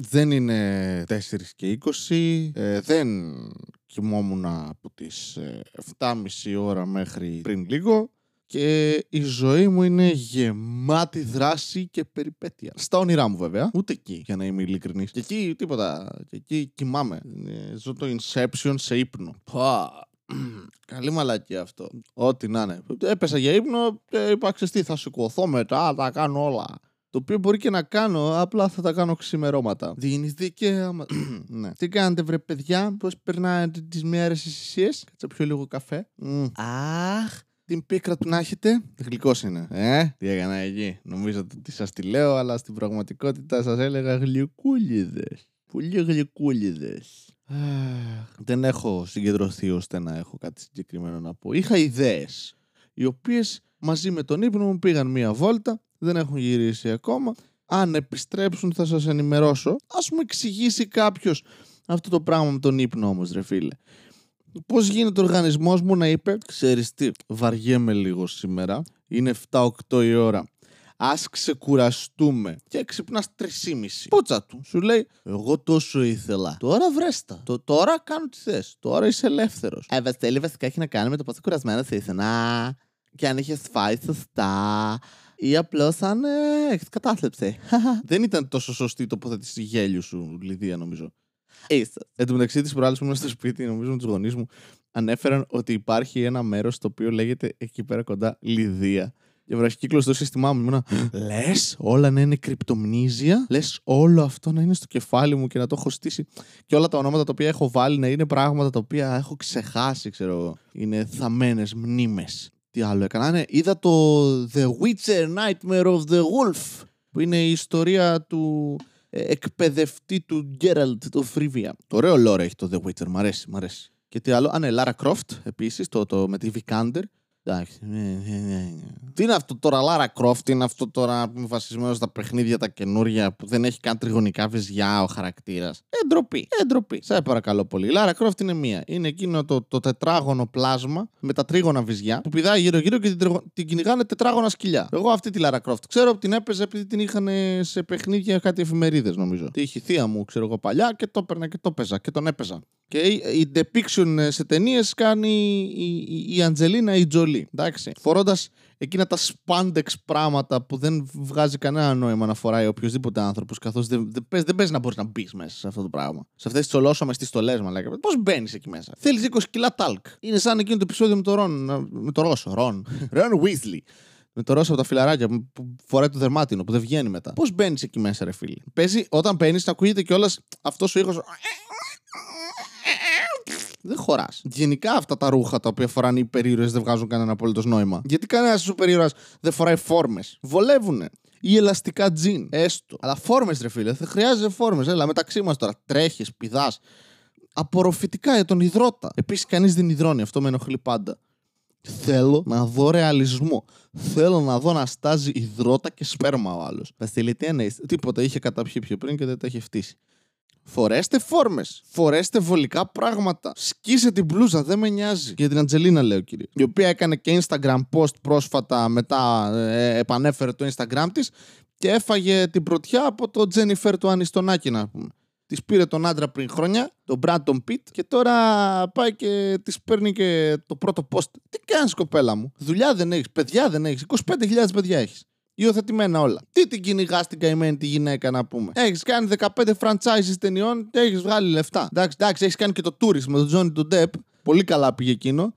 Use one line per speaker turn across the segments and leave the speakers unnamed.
Δεν είναι 4 και 20. Ε, δεν κοιμόμουν από τις 7.30 ώρα μέχρι πριν λίγο και η ζωή μου είναι γεμάτη δράση και περιπέτεια. Στα όνειρά μου βέβαια, ούτε εκεί για να είμαι ειλικρινής. Και εκεί τίποτα, και εκεί κοιμάμαι. Ε, Ζω το Inception σε ύπνο. Πα. Καλή μαλακή αυτό. Ό,τι να είναι. Έπεσα για ύπνο και είπα, «Ξέρεις τι, θα σηκωθώ μετά, θα κάνω όλα. Το οποίο μπορεί και να κάνω, απλά θα τα κάνω ξημερώματα. Δίνεις δικαίωμα. ναι. Τι κάνετε, βρε παιδιά, πώς περνάτε τις μέρες εσεί. Κάτσε πιο λίγο καφέ. Μμ. Αχ, την πίκρα του να έχετε. Γλυκός είναι. Ε, τι έκανα εκεί; Νομίζω ότι σας τη λέω, αλλά στην πραγματικότητα σας έλεγα γλυκούλιδες. Πολύ γλυκούλιδες. Δεν έχω συγκεντρωθεί ώστε να έχω κάτι συγκεκριμένο να πω. Είχα ιδέες, οι οποίες μαζί με τον ύπνο μου πήγαν μία βόλτα, δεν έχουν γυρίσει ακόμα. Αν επιστρέψουν θα σας ενημερώσω. Ας μου εξηγήσει κάποιος αυτό το πράγμα με τον ύπνο όμως ρε φίλε. Πώς γίνεται ο οργανισμός μου να είπε Ξέρεις τι, βαριέμαι λίγο σήμερα Είναι 7-8 η ώρα. Ας ξεκουραστούμε Και ξυπνάς 3,5 Πότσα του Σου λέει Εγώ τόσο ήθελα Τώρα βρέστα το, Τώρα κάνω τι θες Τώρα είσαι ελεύθερος Ε Βασίλη βασικά έχει να κάνει με το πόσο κουρασμένο θα είσαι Να Και αν έχεις φάει σωστά ή απλώς αν ε, έχεις κατάθλιψη. Δεν ήταν τόσο σωστή η τοποθέτηση γέλιου σου, Λιδία, νομίζω. Είσαι. Εν τω μεταξύ, τη προάλλη που ήμουν στο σπίτι, νομίζω με τους γονείς μου, ανέφεραν ότι υπάρχει ένα μέρος το οποίο λέγεται εκεί πέρα κοντά Λιδία. Και βραχικύκλο στο σύστημά μου ήμουνα. Λες, όλα να είναι κρυπτομνίζια. Λες, όλο αυτό να είναι στο κεφάλι μου και να το έχω στήσει. Και όλα τα ονόματα τα οποία έχω βάλει να είναι πράγματα τα οποία έχω ξεχάσει, ξέρω εγώ. Είναι θαμένε μνήμες. Τι άλλο έκανα. Ναι, είδα το The Witcher Nightmare of the Wolf. Που είναι η ιστορία του ε, εκπαιδευτή του Geralt, το Φρίβια. Το ωραίο lore έχει το The Witcher, μ' αρέσει, μ' αρέσει. Και τι άλλο, α ναι, Lara Croft επίσης, το, το, με τη Vikander. Εντάξει. ναι, ναι, ναι. Τι είναι αυτό τώρα, Lara Croft, τι είναι αυτό τώρα που είναι βασισμένο στα παιχνίδια τα καινούργια που δεν έχει καν τριγωνικά βυζιά ο χαρακτήρας. Ε, ντροπή, ε, ντροπή. Σε παρακαλώ πολύ. Η Lara Croft είναι μία. Είναι εκείνο το, το τετράγωνο πλάσμα με τα τρίγωνα βυζιά που πηδάει γύρω-γύρω και την, τριγω- την κυνηγάνε τετράγωνα σκυλιά. Εγώ αυτή τη Lara Croft ξέρω ότι την έπαιζε επειδή την είχαν σε παιχνίδια κάτι εφημερίδες νομίζω. Τι είχε η θεία μου, ξέρω εγώ παλιά και το έπαιρνα και το έπαιζα και τον έπαιζα. Και η, η depiction σε ταινίες κάνει η, η, η Αντζελίνα η Τζολί. Εντάξει. Φορώντας εκείνα τα spandex πράγματα που δεν βγάζει κανένα νόημα να φοράει οποιοδήποτε άνθρωπος, καθώς δεν, δεν, παίζει, δεν παίζει να μπορείς να μπεις μέσα σε αυτό το πράγμα. Σε αυτές τις τσολόσαμε στις στολές, μας λέγαμε. Πώς μπαίνεις εκεί μέσα; Θέλεις 20 κιλά τάλκ. Είναι σαν εκείνο το επεισόδιο με το Ρον. Με το Ρώσο. Ρον. Ρον Weasley. Με το Ρώσο από τα φιλαράκια που που φοράει το δερμάτινο που δεν βγαίνει μετά. Πώς μπαίνεις εκεί μέσα, ρε φίλε; Παίζει όταν μπαίνει να ακούγεται κιόλας αυτός ο ήχος. Δεν χωράς. Γενικά αυτά τα ρούχα τα οποία φοράνε οι υπερήρωες δεν βγάζουν κανένα απολύτως νόημα. Γιατί κανένα σούπερ ήρωας δεν φοράει φόρμες. Βολεύουνε. Ή ελαστικά τζιν. Έστω. Αλλά φόρμες, ρε φίλε. Δεν χρειάζεται φόρμες. Έλα, μεταξύ μας τώρα. Τρέχεις, πηδάς. Απορροφητικά για τον υδρότα. Επίσης, κανείς δεν υδρώνει. Αυτό με ενοχλεί πάντα. Θέλω να δω ρεαλισμό. Θέλω να δω να στάζει υδρότα και σπέρμα ο άλλος. Βασίλη, τι εννοείς. Τίποτα είχε καταπιεί πιο πριν και δεν τα είχε φτύσει. Φορέστε φόρμες. Φορέστε βολικά πράγματα. Σκίσε την μπλούζα, δεν με νοιάζει. Για την Αντζελίνα, λέω κύριε. Η οποία έκανε και Instagram post πρόσφατα, μετά ε, επανέφερε το Instagram της και έφαγε την πρωτιά από το Jennifer του Ανιστονάκη, να πούμε. Της πήρε τον άντρα πριν χρόνια, τον Brandon Pitt, και τώρα πάει και της παίρνει και το πρώτο post. Τι κάνεις, κοπέλα μου; Δουλειά δεν έχεις, παιδιά δεν έχεις. 25.000 παιδιά έχεις. Υιοθετημένα όλα. Τι την κυνηγάς την καημένη τη γυναίκα να πούμε; Έχεις κάνει 15 franchises ταινιών και έχεις βγάλει λεφτά. Εντάξει, εντάξει έχεις κάνει και το tourist με τον Johnny τον Depp. Πολύ καλά πήγε εκείνο.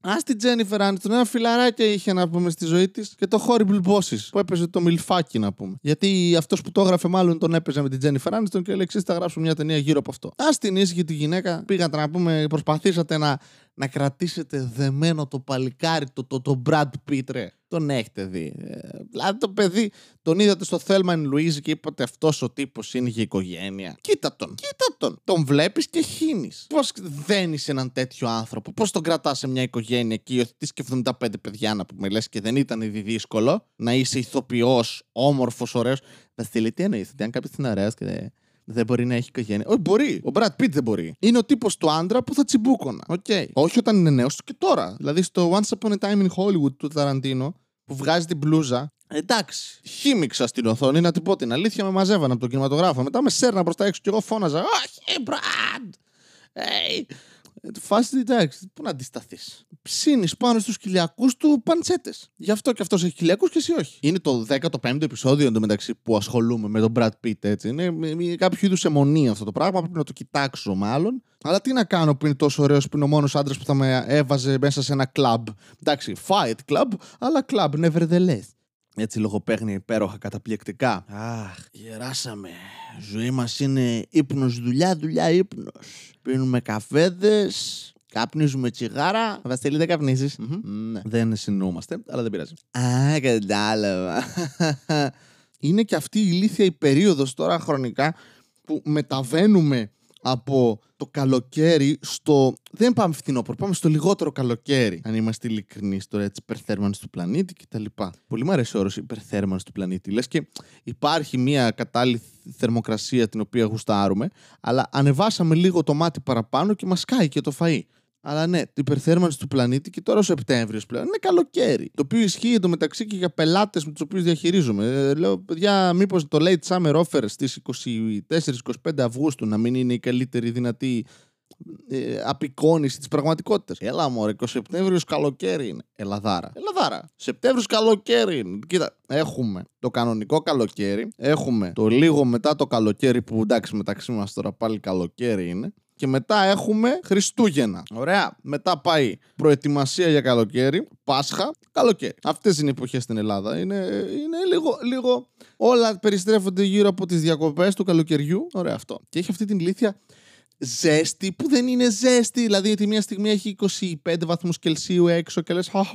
Α την Jennifer Aniston, ένα φιλαράκι είχε να πούμε στη ζωή της και το Horrible Bosses που έπαιζε το μιλφάκι να πούμε. Γιατί αυτός που το έγραφε μάλλον τον έπαιζε με την Jennifer Aniston και λέει: Εξή, θα γράψουμε μια ταινία γύρω από αυτό. Α την ήσυχη τη γυναίκα, πήγατε να πούμε, προσπαθήσατε να, να κρατήσετε δεμένο το παλικάρι, το, το, το Brad Pitt, ρε. Τον έχετε δει. Ε, δηλαδή το παιδί τον είδατε στο Θέλμα εν Λουίζη και είπατε αυτός ο τύπος είναι για οικογένεια. Κοίτα τον, κοίτα τον. Τον βλέπεις και χύνεις. Πώς δένεις έναν τέτοιο άνθρωπο, πώς τον κρατάς σε μια οικογένεια και υιοθετεί και 75 παιδιά να πούμε λες και δεν ήταν ήδη δύσκολο να είσαι ηθοποιός, όμορφος, ωραίος. Βασίλη, τι εννοείς, ότι αν κάποιος είναι ωραίος και δεν, δεν μπορεί να έχει οικογένεια. Όχι, μπορεί. Ο Brad Pitt δεν μπορεί. Είναι ο τύπος του άντρα που θα τσιμπούκονα. Okay. Όχι όταν είναι νέος και τώρα. Δηλαδή στο Once Upon a Time in Hollywood του Ταραντίνο που βγάζει την μπλούζα. Εντάξει. Χίμηξα στην οθόνη να την πω την αλήθεια, με μαζεύαν από τον κινηματογράφο. Μετά με σέρνα προς τα έξω και εγώ φώναζα. Όχι, Μπραντ! Hey. Φάση εντάξει, πού να αντισταθείς. Ψήνεις πάνω στους κοιλιακούς του παντσέτες. Γι' αυτό και αυτός έχει κοιλιακούς και εσύ όχι. Είναι το 15ο επεισόδιο εντωμεταξύ που ασχολούμαι με τον Brad Pitt, έτσι. Είναι κάποιο είδους αιμονή αυτό το πράγμα. Πρέπει να το κοιτάξω μάλλον. Αλλά τι να κάνω που είναι τόσο ωραίος που είναι ο μόνος άντρας που θα με έβαζε μέσα σε ένα κλαμπ. Εντάξει, fight club, αλλά club nevertheless. Έτσι λογοπαίχνει υπέροχα, καταπληκτικά. Αχ, γεράσαμε. Ζωή μας είναι ύπνος, δουλειά, δουλειά, ύπνος. Πίνουμε καφέδες, καπνίζουμε τσιγάρα. Βασίλη, δεν καπνίζει. Ναι. Δεν συνεννοούμαστε, αλλά δεν πειράζει. Α, κατάλαβα. είναι και αυτή η ηλίθια η περίοδος τώρα χρονικά που μεταβαίνουμε από το καλοκαίρι στο. Δεν πάμε φθινόπωρο, πάμε στο λιγότερο καλοκαίρι. Αν είμαστε ειλικρινείς τώρα, έτσι, υπερθέρμανση του πλανήτη κτλ. Πολύ μου αρέσει ο όρος υπερθέρμανση του πλανήτη. Λες και υπάρχει μια κατάλληλη θερμοκρασία την οποία γουστάρουμε, αλλά ανεβάσαμε λίγο το μάτι παραπάνω και μας κάει και το φαΐ. Αλλά ναι, την υπερθέρμανση του πλανήτη και τώρα ο Σεπτέμβριος πλέον είναι καλοκαίρι. Το οποίο ισχύει εντωμεταξύ και για πελάτες με τους οποίους διαχειρίζομαι. Ε, λέω, παιδιά, μήπως το late summer offer στις 24-25 Αυγούστου να μην είναι η καλύτερη δυνατή ε, απεικόνηση της πραγματικότητας. Έλα, μωρέ, 20 Σεπτέμβριος καλοκαίρι είναι. Ελαδάρα. Ελαδάρα. Σεπτέμβριος καλοκαίρι είναι. Κοίτα, έχουμε το κανονικό καλοκαίρι. Έχουμε το λίγο μετά το καλοκαίρι που εντάξει μεταξύ μας τώρα πάλι καλοκαίρι είναι και μετά έχουμε Χριστούγεννα. Ωραία. Μετά πάει προετοιμασία για καλοκαίρι, Πάσχα, καλοκαίρι. Αυτές είναι οι εποχές στην Ελλάδα. Είναι, είναι λίγο, λίγο. Όλα περιστρέφονται γύρω από τις διακοπές του καλοκαιριού. Ωραία αυτό. Και έχει αυτή την ηλίθεια ζέστη που δεν είναι ζέστη. Δηλαδή, τη μία στιγμή έχει 25 βαθμούς Κελσίου έξω και λες Αχ,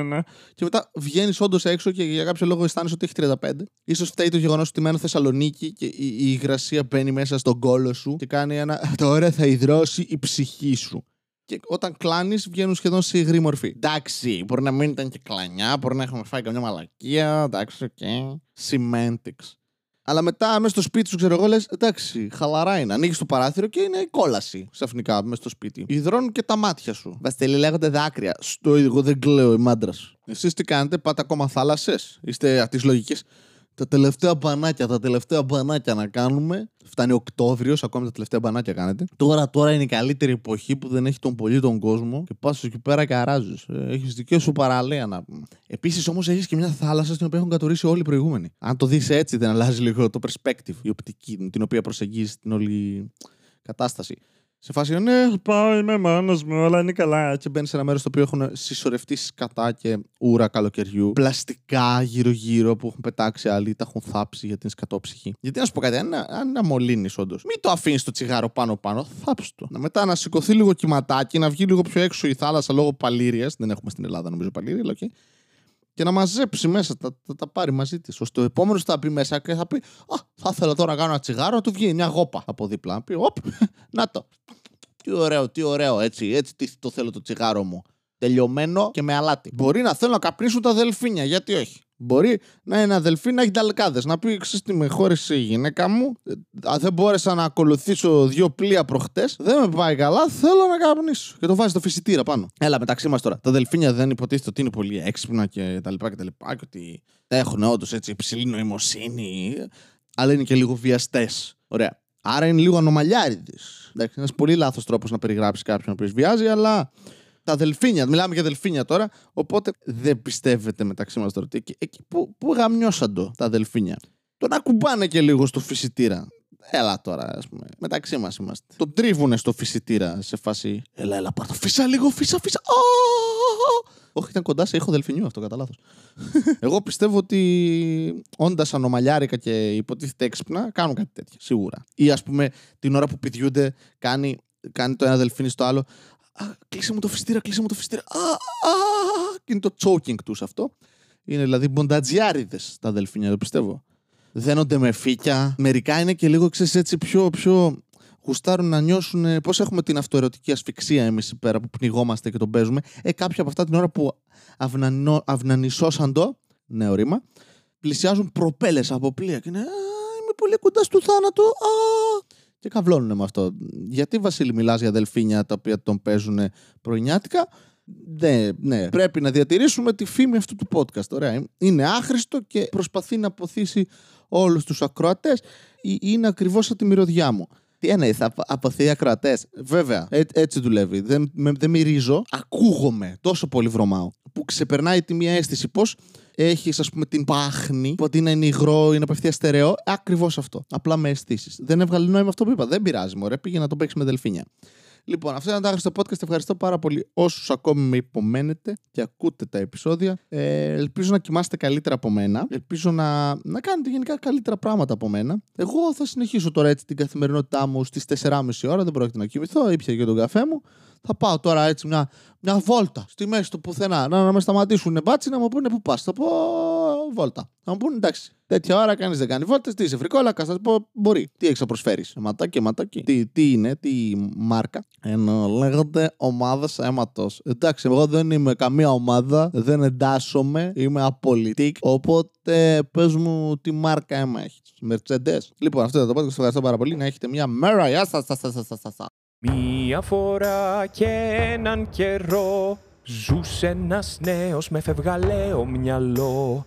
είναι. Και μετά βγαίνεις όντως έξω και για κάποιο λόγο αισθάνεσαι ότι έχει 35. Ίσως φταίει το γεγονός ότι μένω Θεσσαλονίκη και η, η υγρασία μπαίνει μέσα στον κόλο σου και κάνει ένα. Τώρα θα υδρώσει η ψυχή σου. Και όταν κλάνεις, βγαίνουν σχεδόν σε υγρή μορφή. Εντάξει, μπορεί να μην ήταν και κλανιά, μπορεί να έχουμε φάει καμιά μαλακία. Εντάξει, OK. Okay. Semantics. Αλλά μετά μέσα στο σπίτι σου, ξέρω εγώ, λες: Εντάξει, χαλαρά είναι. Ανοίγεις το παράθυρο και είναι η κόλαση ξαφνικά μέσα στο σπίτι. Υδρώνουν και τα μάτια σου. Βαστελή λέγονται δάκρυα. Στο εγώ δεν κλαίω, η μάντρα. Εσείς τι κάνετε, πάτε ακόμα θάλασσες; Είστε αυτή λογική τα τελευταία μπανάκια, τα τελευταία μπανάκια να κάνουμε. Φτάνει Οκτώβριος, ακόμη τα τελευταία μπανάκια κάνετε. Τώρα, τώρα είναι η καλύτερη εποχή που δεν έχει τον πολύ τον κόσμο και πας εκεί πέρα και αράζεις. Ε, έχεις δική σου παραλία να πούμε. Επίσης όμως έχεις και μια θάλασσα στην οποία έχουν κατουρήσει όλοι οι προηγούμενοι. Αν το δεις έτσι, δεν αλλάζει λίγο το perspective, η οπτική την οποία προσεγγίζεις την όλη κατάσταση. Σε φάση, ναι, πάω, είμαι μόνος μου, όλα είναι καλά. Και μπαίνει σε ένα μέρος στο οποίο έχουν συσσωρευτεί σκατά και ούρα καλοκαιριού. Πλαστικά γύρω-γύρω που έχουν πετάξει άλλοι, τα έχουν θάψει για την σκατόψυχη. Γιατί να σου πω κάτι, αν, αν αμολύνει όντως, μην το αφήνεις το τσιγάρο πάνω-πάνω, θάψει το. Να μετά να σηκωθεί λίγο κυματάκι, να βγει λίγο πιο έξω η θάλασσα λόγω παλήριας. Δεν έχουμε στην Ελλάδα νομίζω παλήρια, αλλά okay και να μαζέψει μέσα, τα, τα, τα πάρει μαζί της. ώστε ο επόμενος θα μπει μέσα και θα πει: Α, θα ήθελα τώρα να κάνω ένα τσιγάρο, να του βγει μια γόπα από δίπλα. Να πει: Οπ, να το. Τι ωραίο, τι ωραίο, έτσι, έτσι το θέλω το τσιγάρο μου. Τελειωμένο και με αλάτι. Μπορεί να θέλω να καπνίσουν τα δελφίνια, γιατί όχι. Μπορεί να είναι ένα δελφίνι να έχει ταλκάδες. Να πει: Ξέρετε τι με χώρισε η γυναίκα μου. Αν δεν μπόρεσα να ακολουθήσω δύο πλοία προχτές, δεν με πάει καλά. Θέλω να καπνίσω. Και το βάζει το φυσιτήρα πάνω. Έλα, μεταξύ μας τώρα. Τα δελφίνια δεν υποτίθεται ότι είναι πολύ έξυπνα και τα λοιπά και τα λοιπά. Και ότι έχουν όντως έτσι υψηλή νοημοσύνη. Αλλά είναι και λίγο βιαστές. Ωραία. Άρα είναι λίγο ανομαλιάριδε. Εντάξει, ένας πολύ λάθος τρόπος να περιγράψεις κάποιον που βιάζει, αλλά τα δελφίνια. Μιλάμε για δελφίνια τώρα. Οπότε δεν πιστεύετε μεταξύ μας τώρα. Εκεί, εκεί που, που γαμιώσαν το τα δελφίνια. Το να κουμπάνε και λίγο στο φυσιτήρα. Έλα τώρα, ας πούμε. Μεταξύ μας είμαστε. Το τρίβουνε στο φυσιτήρα σε φάση. Έλα, έλα, πάρ' το φύσα λίγο, φύσα, φύσα. Όχι, ήταν κοντά σε ήχο δελφινιού αυτό, κατά λάθος. Εγώ πιστεύω ότι όντας ανομαλιάρικα και υποτίθεται έξυπνα, κάνουν κάτι τέτοιο. Σίγουρα. Ή ας πούμε την ώρα που πηδιούνται, κάνει, κάνει το ένα δελφίνι στο άλλο. Α, κλείσε μου το φυστήρα, κλείσε μου το φυστήρα. Α, α, και είναι το choking τους αυτό. Είναι δηλαδή μποντατζιάριδες τα δελφίνια, το πιστεύω. Δένονται με φύκια. Μερικά είναι και λίγο, ξέρεις, έτσι πιο, πιο γουστάρουν να νιώσουν ε, πώς έχουμε την αυτοερωτική ασφυξία εμείς πέρα που πνιγόμαστε και τον παίζουμε. Ε, κάποια από αυτά την ώρα που αυνανισώσαν αυνανισώσαντο, νέο ρήμα, πλησιάζουν προπέλες από πλοία και είναι Α, είμαι πολύ κοντά στο θάνατο. Α, και καυλώνουν με αυτό. Γιατί, Βασίλη, μιλάς για δελφίνια τα οποία τον παίζουν πρωινιάτικα; Ναι, ναι. Πρέπει να διατηρήσουμε τη φήμη αυτού του podcast. Ωραία. Είναι άχρηστο και προσπαθεί να αποθήσει όλους τους ακροατές. Είναι ακριβώς σαν τη μυρωδιά μου. Τι εννοείς, θα αποθεί ακροατές; Βέβαια, έ, έτσι δουλεύει. Δεν, με, δεν μυρίζω, ακούγομαι. Τόσο πολύ βρωμάω. Που ξεπερνάει τη μία αίσθηση. Πώ έχεις, ας πούμε, την πάχνη, που είναι υγρό, είναι απευθεία στερεό. Ακριβώς αυτό. Απλά με αισθήσεις. Δεν έβγαλε νόημα αυτό που είπα. Δεν πειράζει, μωρέ. Πήγε να το παίξεις με δελφίνια. Λοιπόν, αυτό ήταν το άγριστο podcast. Ευχαριστώ πάρα πολύ όσους ακόμη με υπομένετε και ακούτε τα επεισόδια. Ε, ελπίζω να κοιμάστε καλύτερα από μένα. Ελπίζω να, να κάνετε γενικά καλύτερα πράγματα από μένα. Εγώ θα συνεχίσω τώρα έτσι την καθημερινότητά μου στις 4.30 ώρα. Δεν πρόκειται να κοιμηθώ. Ήπια και τον καφέ μου. Θα πάω τώρα έτσι μια, μια βόλτα στη μέση του πουθενά. Να, να με σταματήσουν μπάτσι να μου πούνε πού πας. Θα πω βόλτα. Να μου πούνε εντάξει. Τέτοια ώρα κανείς δεν κάνει βόλτες. Τι είσαι, φρικόλα, θα πω μπορεί. Τι έχει να προσφέρεις. Ματάκι, ματάκι. Τι, τι είναι, τι μάρκα. Ενώ λέγονται ομάδες αίματος. Εντάξει, εγώ δεν είμαι καμία ομάδα. Δεν εντάσσομαι. Είμαι απολυτικ. Οπότε πες μου τι μάρκα αίμα έχεις. Mercedes. Λοιπόν, αυτό ήταν το podcast. Ευχαριστώ πάρα πολύ. Να έχετε μια μέρα. Γεια σας.
Μία φορά και έναν καιρό Ζούσε ένας νέος με φευγαλαίο μυαλό